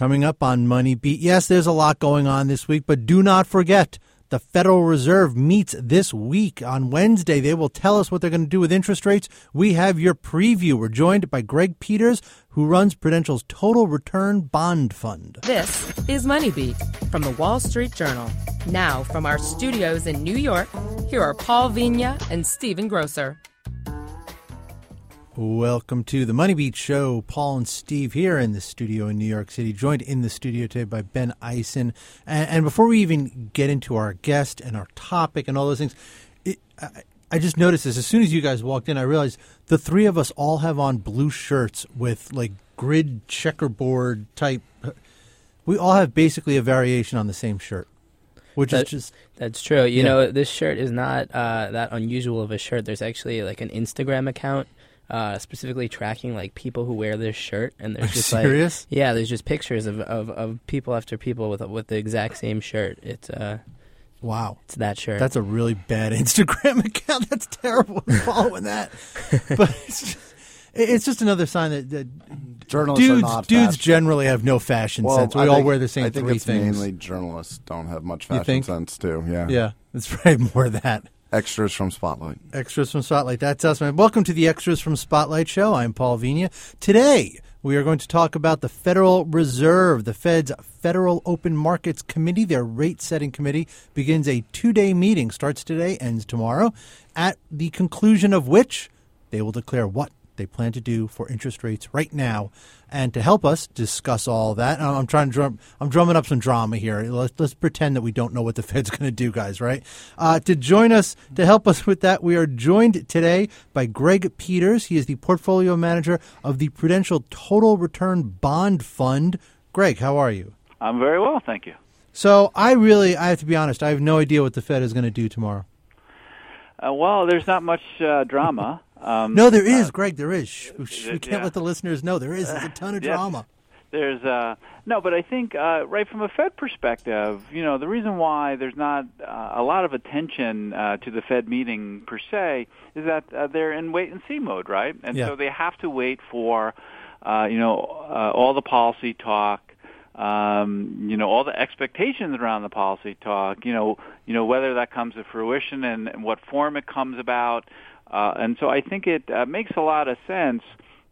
Coming up on Money Beat. Yes, there's a lot going on this week, but do not forget the Federal Reserve meets this week on Wednesday. They will tell us what they're going to do with interest rates. We have your preview. We're joined by Greg Peters, who runs Prudential's Total Return Bond Fund. This is Money Beat from the Wall Street Journal. Now, from our studios in New York, here are Paul Vigna and Stephen Grocer. Welcome to the Money Beat Show. Paul and Steve here in the studio in New York City, joined in the studio today by Ben Eisen. And, and before we even get into our guest and our topic and all those things, it, I, I just noticed this. As soon as you guys walked in, I realized the three of us all have on blue shirts with like grid checkerboard type. We all have basically a variation on the same shirt which that, is just that's true. You yeah. know, this shirt is not uh, that unusual of a shirt. There's actually like an Instagram account uh, specifically tracking like people who wear this shirt, and there's just serious? like yeah, there's just pictures of, of, of people after people with with the exact same shirt. It's uh, wow, it's that shirt. That's a really bad Instagram account. That's terrible following that, but it's just, it's just another sign that, that journalists dudes, dudes generally have no fashion well, sense. We I all think, wear the same I think three it's things. Mainly journalists don't have much fashion sense too. Yeah, yeah, it's probably more that. Extras from Spotlight. Extras from Spotlight. That's us, man. Welcome to the Extras from Spotlight show. I'm Paul Vigna. Today, we are going to talk about the Federal Reserve. The Fed's Federal Open Markets Committee, their rate setting committee, begins a two day meeting, starts today, ends tomorrow, at the conclusion of which they will declare what they plan to do for interest rates right now. And to help us discuss all that, I'm trying to drum, I'm drumming up some drama here. Let's, let's pretend that we don't know what the Fed's going to do, guys. Right? Uh, to join us to help us with that, we are joined today by Greg Peters. He is the portfolio manager of the Prudential Total Return Bond Fund. Greg, how are you? I'm very well, thank you. So I really, I have to be honest, I have no idea what the Fed is going to do tomorrow. Uh, well, there's not much uh, drama. Um, no, there is, uh, Greg. There is. Shh, we can't yeah. let the listeners know there is. There's a ton of drama. There's uh no, but I think uh, right from a Fed perspective, you know, the reason why there's not uh, a lot of attention uh, to the Fed meeting per se is that uh, they're in wait and see mode, right? And yeah. so they have to wait for, uh, you know, uh, all the policy talk, um, you know, all the expectations around the policy talk, you know, you know whether that comes to fruition and, and what form it comes about. Uh, and so I think it uh, makes a lot of sense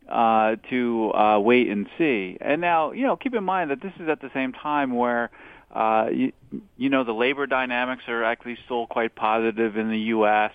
uh, to uh, wait and see. And now, you know, keep in mind that this is at the same time where, uh, you, you know, the labor dynamics are actually still quite positive in the U.S.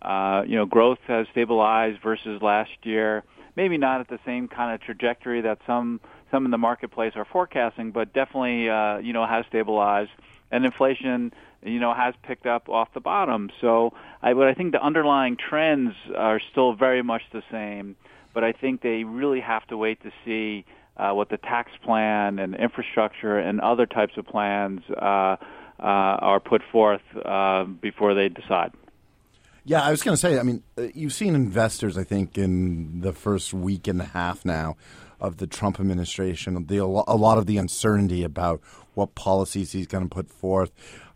Uh, you know, growth has stabilized versus last year. Maybe not at the same kind of trajectory that some some in the marketplace are forecasting, but definitely, uh, you know, has stabilized. And inflation you know, has picked up off the bottom. So I, but I think the underlying trends are still very much the same. But I think they really have to wait to see uh, what the tax plan and infrastructure and other types of plans uh, uh, are put forth uh, before they decide. Yeah, I was going to say. I mean, uh, you've seen investors. I think in the first week and a half now of the Trump administration, the, a lot of the uncertainty about what policies he's going to put forth.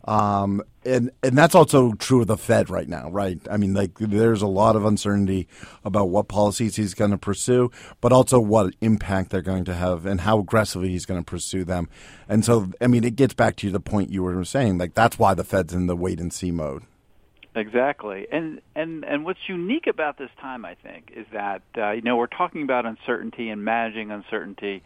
Um, and and that's also true of the Fed right now, right? I mean, like there's a lot of uncertainty about what policies he's going to pursue, but also what impact they're going to have and how aggressively he's going to pursue them. And so, I mean, it gets back to the point you were saying, like that's why the Fed's in the wait and see mode. Exactly, and and and what's unique about this time, I think, is that uh, you know we're talking about uncertainty and managing uncertainty,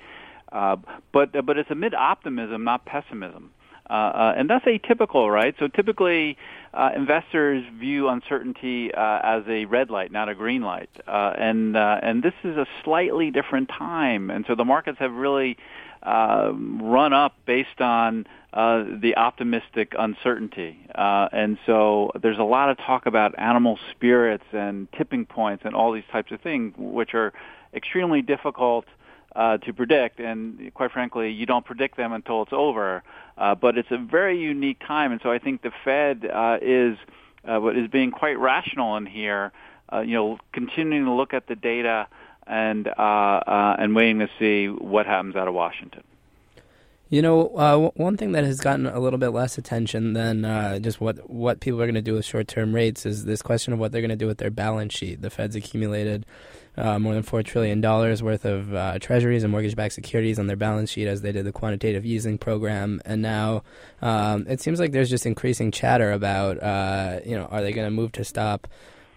uh, but uh, but it's amid optimism, not pessimism. Uh, uh, and that's atypical, right? So typically, uh, investors view uncertainty uh, as a red light, not a green light, uh, and uh, and this is a slightly different time, and so the markets have really um, run up based on the optimistic uncertainty, and so there's a lot of talk about animal spirits and tipping points and all these types of things, which are extremely difficult uh, to predict, and quite frankly, you don't predict them until it's over. Uh, but it's a very unique time, and so I think the Fed uh, is uh, is being quite rational in here. Uh, you know, continuing to look at the data and uh, uh, and waiting to see what happens out of Washington. You know, uh, one thing that has gotten a little bit less attention than just what what people are going to do with short term rates is this question of what they're going to do with their balance sheet. The Fed's accumulated uh, more than four trillion dollars worth of uh, treasuries and mortgage-backed securities on their balance sheet as they did the quantitative easing program, and now um, it seems like there's just increasing chatter about, uh, you know, are they going to move to stop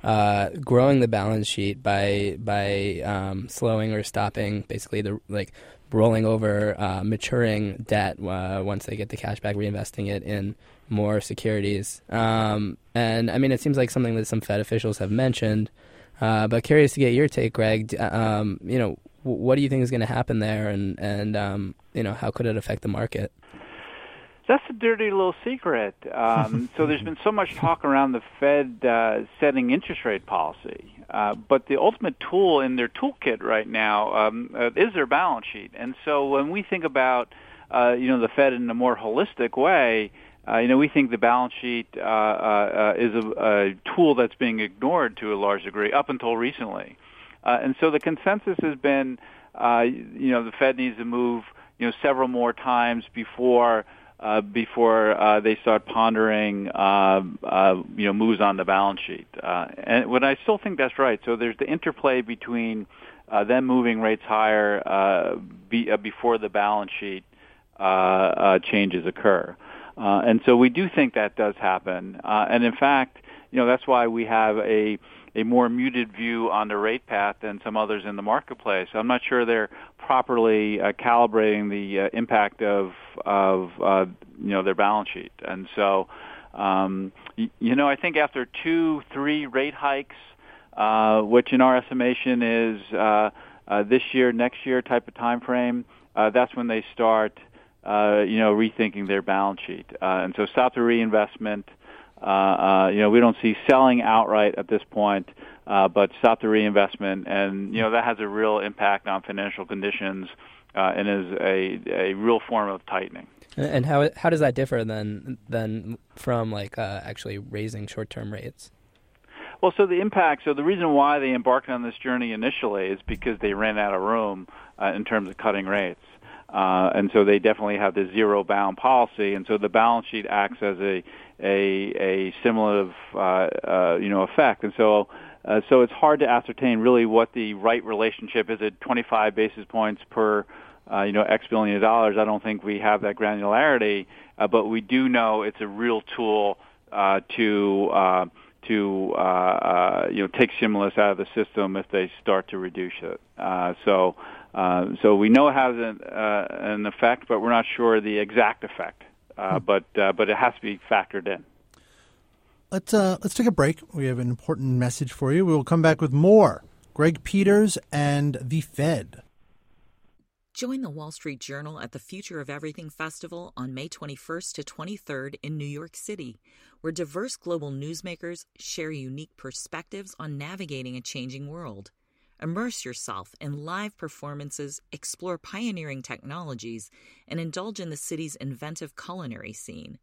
uh, growing the balance sheet by by um, slowing or stopping basically the like rolling over uh, maturing debt uh, once they get the cash back, reinvesting it in more securities. Um, and I mean, it seems like something that some Fed officials have mentioned. Uh, but curious to get your take, Greg. Um, you know, what do you think is going to happen there, and and um, you know, how could it affect the market? That's a dirty little secret. Um, so there's been so much talk around the Fed uh, setting interest rate policy, uh, but the ultimate tool in their toolkit right now um, uh, is their balance sheet. And so when we think about uh, you know the Fed in a more holistic way, uh, you know we think the balance sheet uh, uh, is a, a tool that's being ignored to a large degree up until recently. Uh, and so the consensus has been, uh, you know, the Fed needs to move, you know, several more times before uh, before uh, they start pondering, uh, uh, you know, moves on the balance sheet. Uh, and when I still think that's right. So there's the interplay between them moving rates higher be, before the balance sheet changes occur. And so we do think that does happen. And in fact, you know, that's why we have a a more muted view on the rate path than some others in the marketplace. I'm not sure they're properly uh, calibrating the uh, impact of of uh, you know their balance sheet, and so um, you, know I think after two, three rate hikes, uh, which in our estimation is uh, uh, this year, next year type of time frame, uh, that's when they start uh, you know rethinking their balance sheet, uh, and so stop the reinvestment. Uh, uh, you know, we don't see selling outright at this point, uh, but stop the reinvestment, and you know that has a real impact on financial conditions uh, and is a a real form of tightening. And how how does that differ than than from like uh, actually raising short term rates? Well, so the impact, so the reason why they embarked on this journey initially is because they ran out of room uh, in terms of cutting rates. Uh, and so they definitely have the zero bound policy, and so the balance sheet acts as a a, a similar uh, uh, you know effect, and so uh, so it's hard to ascertain really what the right relationship is. At 25 basis points per uh, you know X billion of dollars, I don't think we have that granularity, uh, but we do know it's a real tool uh, to. Uh, to uh, uh, you know take stimulus out of the system if they start to reduce it. Uh, so uh, so we know it has an, uh, an effect, but we're not sure the exact effect. Uh, but uh, but it has to be factored in. Let's uh, let's take a break. We have an important message for you. We will come back with more. Greg Peters and the Fed. Join the Wall Street Journal at the Future of Everything Festival on May 21st to 23rd in New York City, where diverse global newsmakers share unique perspectives on navigating a changing world. Immerse yourself in live performances, explore pioneering technologies, and indulge in the city's inventive culinary scene.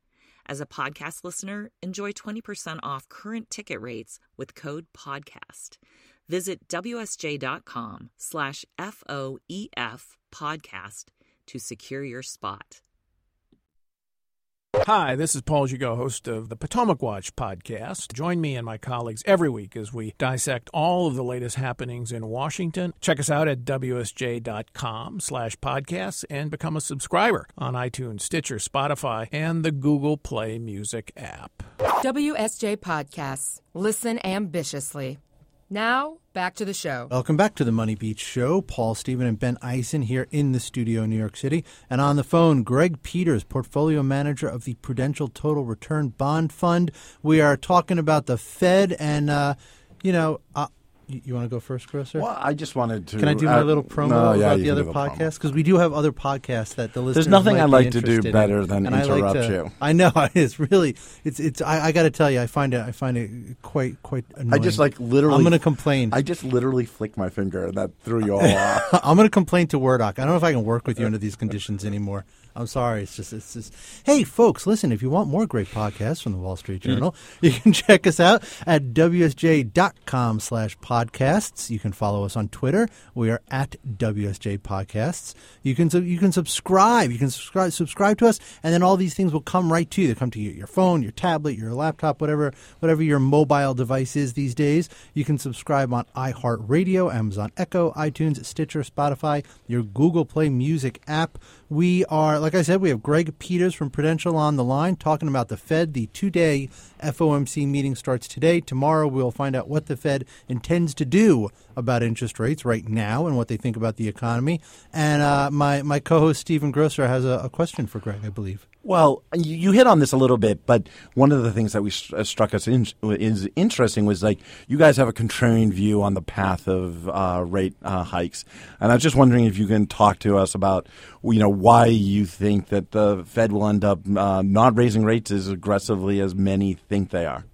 As a podcast listener, enjoy 20% off current ticket rates with code PODCAST. Visit WSJ.com slash FOEF podcast to secure your spot. Hi, this is Paul Gigot, host of the Potomac Watch podcast. Join me and my colleagues every week as we dissect all of the latest happenings in Washington. Check us out at WSJ.com slash podcasts and become a subscriber on iTunes, Stitcher, Spotify, and the Google Play Music app. WSJ Podcasts. Listen ambitiously. Now, back to the show. Welcome back to the Money Beat Show. Paul Stephen and Ben Eisen here in the studio in New York City. And on the phone, Greg Peters, portfolio manager of the Prudential Total Return Bond Fund. We are talking about the Fed and, uh, you know, uh, you, you want to go first, Chris? Well, I just wanted to. Can I do my uh, little promo no, yeah, about the other do the promo. podcasts? Because we do have other podcasts that the listeners. There's nothing be like to do interested in. better than And I like interrupt to- you. I know it's really it's it's. I, I got to tell you, I find it I find it quite quite annoying. I just like literally. I'm going to complain. I just literally flicked my finger and that threw you all off. I'm going to complain to Murdoch. I don't know if I can work with you under these conditions anymore. I'm sorry. It's just, it's just. Hey, folks, listen. If you want more great podcasts from the Wall Street Journal, you can check us out at wsj.com/slash Podcasts. You can follow us on Twitter. We are at WSJ Podcasts. You can you can subscribe. You can subscribe subscribe to us, and then all these things will come right to you. They come to you, your phone, your tablet, your laptop, whatever whatever your mobile device is these days. You can subscribe on iHeartRadio, Amazon Echo, iTunes, Stitcher, Spotify, your Google Play Music app. We are, like I said, we have Greg Peters from Prudential on the line talking about the Fed. The two day FOMC meeting starts today. Tomorrow, we'll find out what the Fed intends to do about interest rates right now and what they think about the economy. And uh, my, my co host, Stephen Grocer, has a, a question for Greg, I believe. Well, you, hit on this a little bit, but one of the things that we uh, struck us in, is interesting was like you guys have a contrarian view on the path of uh, rate uh, hikes, and I was just wondering if you can talk to us about you know why you think that the Fed will end up uh, not raising rates as aggressively as many think they are.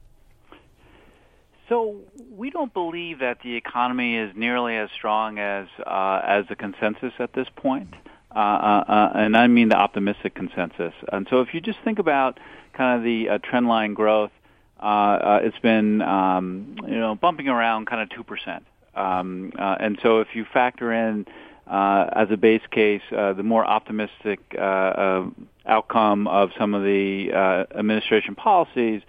So we don't believe that the economy is nearly as strong as uh, as the consensus at this point. Uh, uh, uh, and I mean the optimistic consensus. And so if you just think about kind of the uh, trend line growth, uh, uh, it's been um, you know bumping around kind of two percent. Um, uh, and so if you factor in uh, as a base case uh, the more optimistic uh, uh, outcome of some of the uh, administration policies,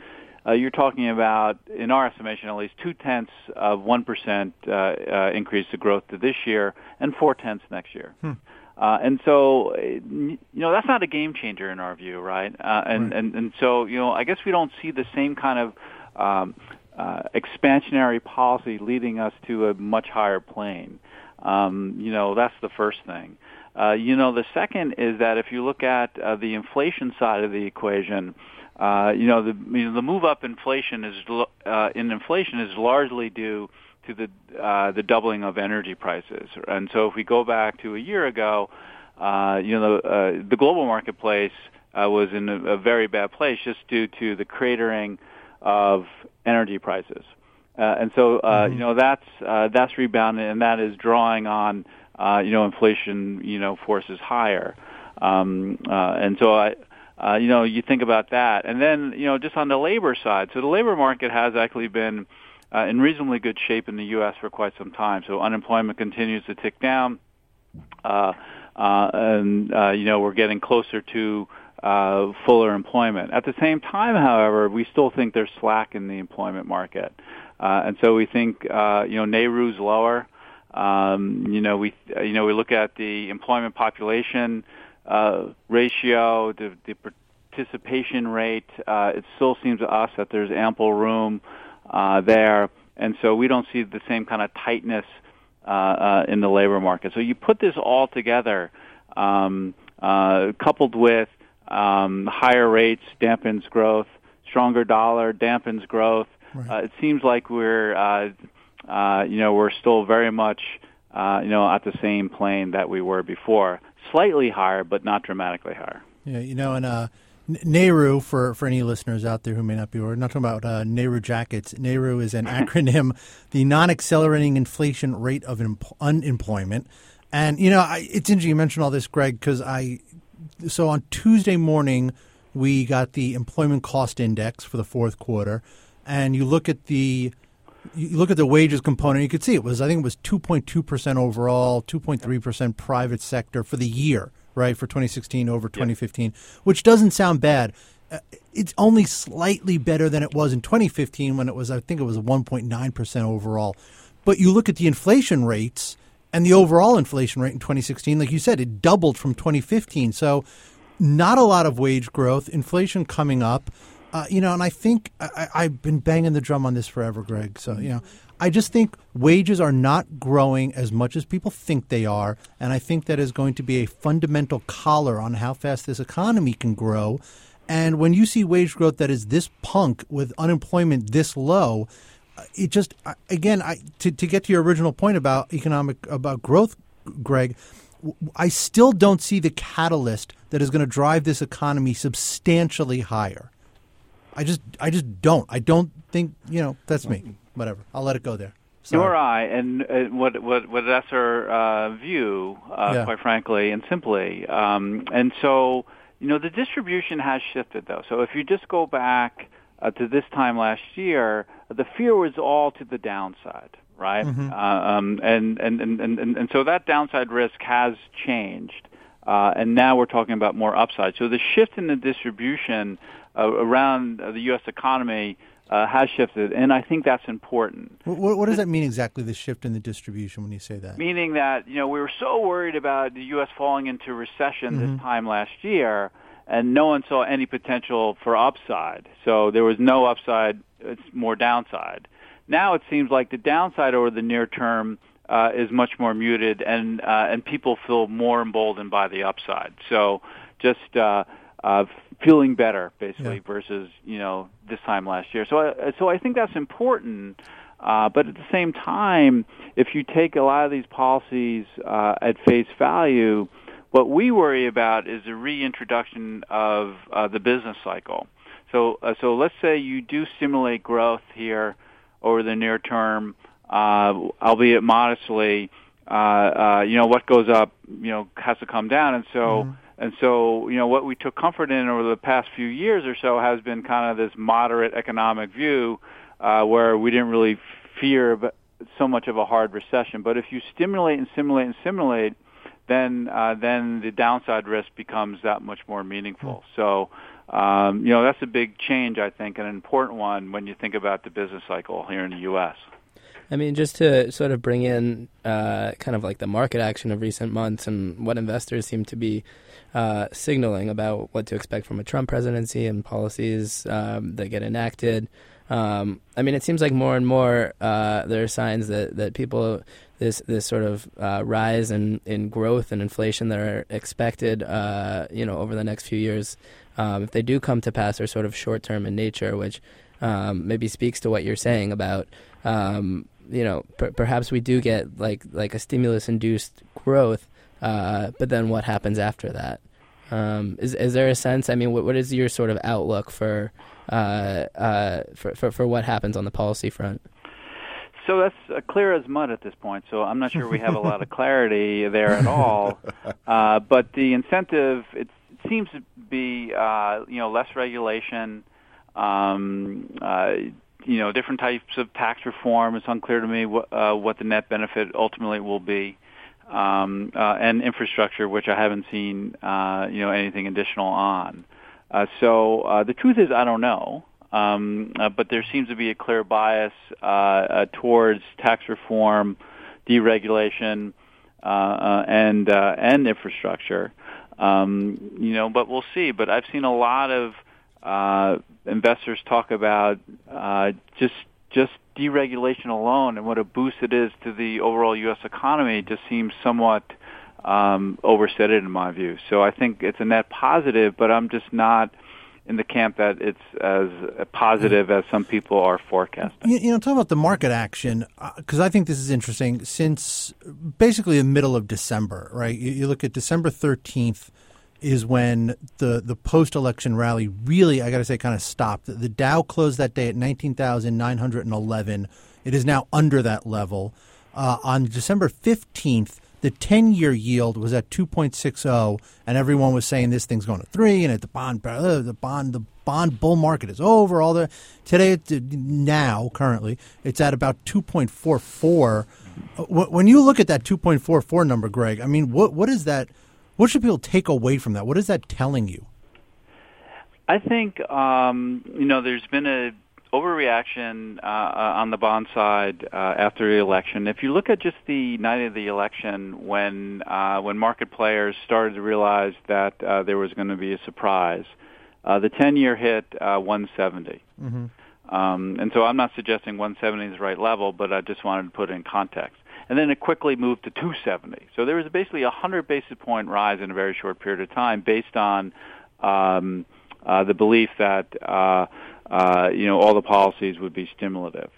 uh, you're talking about, in our estimation, at least two tenths of one percent uh, uh, increase to growth to this year, and four tenths next year. Hmm. Uh, and so, you know, that's not a game changer in our view, right? Uh, and, right. and and so, you know, I guess we don't see the same kind of um, uh, expansionary policy leading us to a much higher plane. Um, you know, that's the first thing. Uh, you know, the second is that if you look at uh, the inflation side of the equation, uh, you know, the you know, the move up inflation is uh, in inflation is largely due to the uh, the doubling of energy prices. And so if we go back to a year ago, uh, you know, the, uh, the global marketplace uh, was in a, a very bad place just due to the cratering of energy prices. Uh, and so, uh, mm-hmm. you know, that's uh, that's rebounded, and that is drawing on, uh, you know, inflation, you know, forces higher. Um, uh, and so, I, uh, you know, you think about that, and then, you know, just on the labor side. So the labor market has actually been uh, in reasonably good shape in the U.S. for quite some time. So unemployment continues to tick down, uh, uh, and uh, you know we're getting closer to uh, fuller employment. At the same time, however, we still think there's slack in the employment market, uh, and so we think uh, you know NAIRU's lower. Um, you know we you know we look at the employment population ratio, the, the participation rate. Uh, it still seems to us that there's ample room uh, there, and so we don't see the same kind of tightness uh, uh, in the labor market. So you put this all together, um, uh, coupled with um, higher rates dampens growth, stronger dollar dampens growth. Right. Uh, it seems like we're, uh, uh, you know, we're still very much, uh, you know, at the same plane that we were before. Slightly higher, but not dramatically higher. Yeah, you know, and uh, NAIRU, for, for any listeners out there who may not be aware, not talking about uh, Nehru jackets. NAIRU is an acronym, the non-accelerating inflation rate of unemployment. And, you know, I, it's interesting you mentioned all this, Greg, because I, so on Tuesday morning, we got the employment cost index for the fourth quarter. And you look at the, you look at the wages component, you could see it was, I think it was 2.2% overall, 2.3% private sector for the year right, for 2016 over 2015, which doesn't sound bad. Uh, it's only slightly better than it was in 2015 when it was, I think it was 1.9% overall. But you look at the inflation rates and the overall inflation rate in 2016, like you said, it doubled from 2015. So, not a lot of wage growth, inflation coming up. Uh, you know, and I think I, I've been banging the drum on this forever, Greg. So, you know, I just think wages are not growing as much as people think they are, and I think that is going to be a fundamental collar on how fast this economy can grow. And when you see wage growth that is this punk with unemployment this low, uh, it just again I, to to get to your original point about economic about growth, Greg. I still don't see the catalyst that is going to drive this economy substantially higher. I just I just don't. I don't think you know that's me whatever. I'll let it go there. Sorry. Nor I, and uh, what what what that's our uh, view, uh, yeah. quite frankly, and simply. Um, and so, you know, the distribution has shifted though. So if you just go back uh, to this time last year, the fear was all to the downside, right? Uh, um, and, and, and, and, and so that downside risk has changed. Uh, and now we're talking about more upside. So the shift in the distribution uh, around the U.S. economy uh, has shifted, and I think that's important. What, what does that mean exactly? The shift in the distribution when you say that? Meaning that you know we were so worried about the U.S. falling into recession mm-hmm. this time last year, and no one saw any potential for upside. So there was no upside; it's more downside. Now it seems like the downside over the near term uh, is much more muted, and uh, and people feel more emboldened by the upside. So just uh, uh, feeling better, basically, yeah. versus you know this time last year. So I, so I think that's important. Uh, but at the same time, if you take a lot of these policies uh, at face value, what we worry about is the reintroduction of uh, the business cycle. So, uh, so let's say you do stimulate growth here over the near term uh, albeit modestly. Uh, uh, you know, what goes up, you know, has to come down, and so. Mm-hmm. And so, you know, what we took comfort in over the past few years or so has been kind of this moderate economic view, uh, where we didn't really fear so much of a hard recession. But if you stimulate and stimulate and stimulate, then uh, then the downside risk becomes that much more meaningful. Mm-hmm. So, um, you know, that's a big change, I think, and an important one when you think about the business cycle here in the U.S. I mean, just to sort of bring in uh, kind of like the market action of recent months and what investors seem to be uh, signaling about what to expect from a Trump presidency and policies um, that get enacted. Um, I mean, it seems like more and more uh, there are signs that, that people this this sort of uh, rise in, in growth and inflation that are expected, uh, you know, over the next few years, um, if they do come to pass, are sort of short term in nature, which um, maybe speaks to what you're saying about um, you know, per- perhaps we do get like like a stimulus induced growth, uh, but then what happens after that? Um, is is there a sense? I mean, what what is your sort of outlook for uh, uh, for, for, for what happens on the policy front? So that's uh, clear as mud at this point. So I'm not sure we have a lot of clarity there at all. Uh, but the incentive, it, it seems to be, uh, you know, less regulation, um, uh, you know, different types of tax reform. It's unclear to me what, uh, what the net benefit ultimately will be, um, uh, and infrastructure, which I haven't seen, uh, you know, anything additional on. Uh, so uh, the truth is, I don't know. Um, uh, but there seems to be a clear bias uh, uh, towards tax reform, deregulation, uh, uh, and uh, and infrastructure. Um, you know, but we'll see. But I've seen a lot of uh, investors talk about uh, just just deregulation alone and what a boost it is to the overall U.S. economy just seems somewhat um, overstated in my view. So I think it's a net positive, but I'm just not in the camp that it's as positive as some people are forecasting. You, you know, talk about the market action because uh, I think this is interesting. Since basically the middle of December, right? You, you look at December 13th is when the the post election rally really, I got to say, kind of stopped. The Dow closed that day at nineteen thousand nine hundred and eleven. It is now under that level. Uh, on December fifteenth, the ten year yield was at two point six zero, and everyone was saying this thing's going to three, and at the bond the bond the bond bull market is over. All the today now currently it's at about two point four four. Uh, when you look at that two point four four number, Greg, I mean, what what is that? What should people take away from that? What is that telling you? I think um, you know there's been a overreaction uh, uh, on the bond side uh, after the election. If you look at just the night of the election, when uh, when market players started to realize that uh, there was going to be a surprise, uh, the 10-year hit 170. Mm-hmm. Um, and so I'm not suggesting 170 is the right level, but I just wanted to put it in context and then it quickly moved to 270. So there was basically a 100 basis point rise in a very short period of time based on um, uh, the belief that uh, uh, you know all the policies would be stimulative.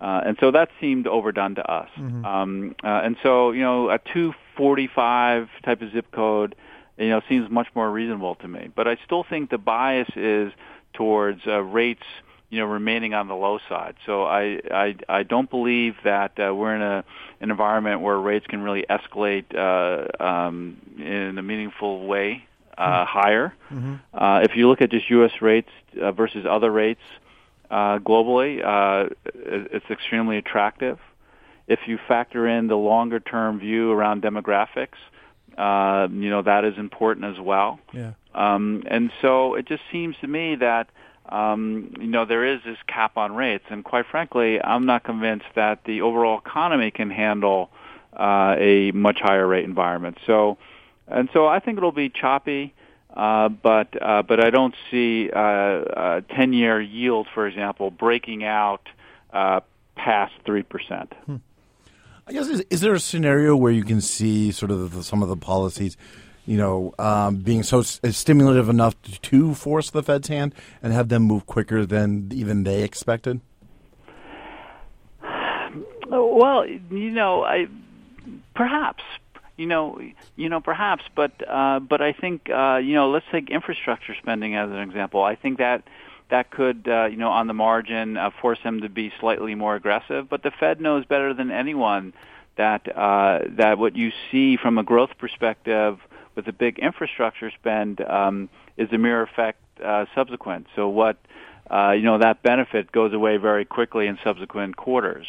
Uh, and so that seemed overdone to us. Mm-hmm. Um, uh, and so, you know, a 245 type of zip code, you know, seems much more reasonable to me. But I still think the bias is towards uh, rates – you know, remaining on the low side. So I I, I don't believe that uh, we're in a an environment where rates can really escalate uh, um, in a meaningful way uh, mm-hmm. higher. Mm-hmm. Uh, if you look at just U.S. rates uh, versus other rates uh, globally, uh, it's extremely attractive. if you factor in the longer term view around demographics, uh, you know that is important as well. Yeah. Um, and so it just seems to me that um, you know there is this cap on rates, and quite frankly, I'm not convinced that the overall economy can handle uh, a much higher rate environment. So, and so I think it'll be choppy. Uh, but uh, but I don't see uh, uh, ten-year yield, for example, breaking out uh, past three percent. Hmm. I guess is, is, there a scenario where you can see sort of the, some of the policies, you know, um, being so stimulative enough to, to force the Fed's hand and have them move quicker than even they expected? Well, you know, I perhaps you know, you know, perhaps, but uh, but I think uh, you know, let's take infrastructure spending as an example. I think that that could, uh, you know, on the margin, uh, force them to be slightly more aggressive. But the Fed knows better than anyone that uh, that what you see from a growth perspective with a big infrastructure spend um, is a mirror effect uh, subsequent. So what, uh, you know, that benefit goes away very quickly in subsequent quarters.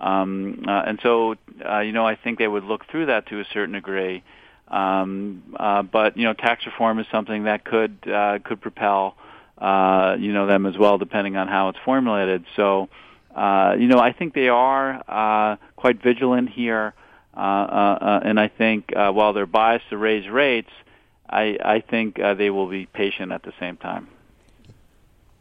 Um, uh, and so, uh, you know, I think they would look through that to a certain degree. Um, uh, but you know, tax reform is something that could uh, could propel uh, you know them as well, depending on how it's formulated. So, uh, you know, I think they are uh, quite vigilant here, and I think uh, while they're biased to raise rates, I, I think uh, they will be patient at the same time.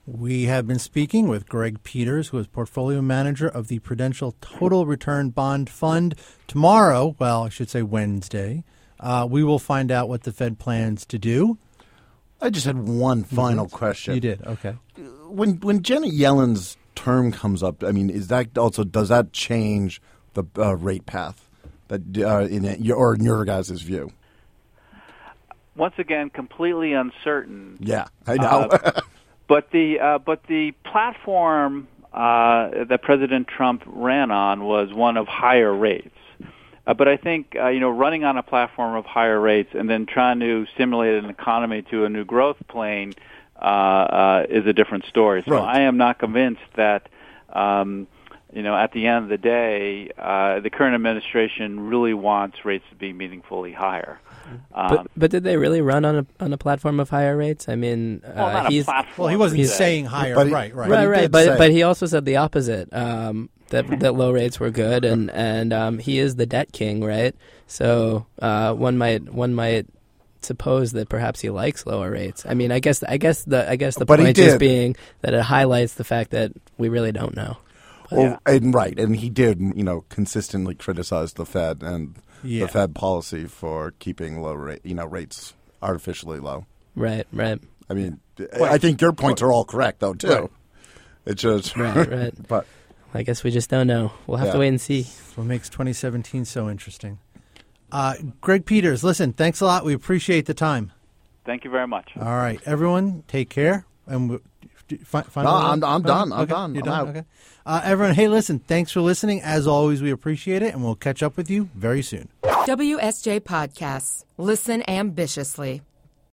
We have been speaking with Greg Peters, who is portfolio manager of the Prudential Total Return Bond Fund. Tomorrow, well, I should say Wednesday, uh, we will find out what the Fed plans to do. I just had one final mm-hmm. question. You did, okay. When when Janet Yellen's term comes up, I mean, is that also does that change the uh, rate path that uh, in your, or in your guys' view? Once again, completely uncertain. Yeah, I know. Uh, But the uh, but the platform uh, that President Trump ran on was one of higher rates. Uh, but I think uh, you know running on a platform of higher rates and then trying to stimulate an economy to a new growth plane uh, uh, is a different story. So Right. I am not convinced that. Um, you know, at the end of the day, uh, the current administration really wants rates to be meaningfully higher. Um, But, but did they really run on a on a platform of higher rates? I mean, well, uh, not he's a platform. Well, he wasn't per se. saying higher, But he- right, right. But right, right. But say- but he also said the opposite. Um, that that low rates were good, and and um, he is the debt king, right? So uh, one might one might suppose that perhaps he likes lower rates. I mean, I guess I guess the I guess the But point is being that it highlights the fact that we really don't know. Well, and right, and he did, you know, consistently criticize the Fed and Yeah. the Fed policy for keeping low rate, you know, rates artificially low. Right, right, I mean, I think your points are all correct, though, too. Right. It's just right, right. but I guess we just don't know. We'll have Yeah. to wait and see. That's what makes 2017 so interesting. Uh, Greg Peters, listen, thanks a lot. We appreciate the time. Thank you very much. All right, everyone, take care. And we, fi- No, I'm- I'm done. I'm Okay, done. You're I'm done. out. Okay. Uh, everyone, hey, listen, thanks for listening. As always, we appreciate it, and we'll catch up with you very soon. WSJ Podcasts. Listen ambitiously.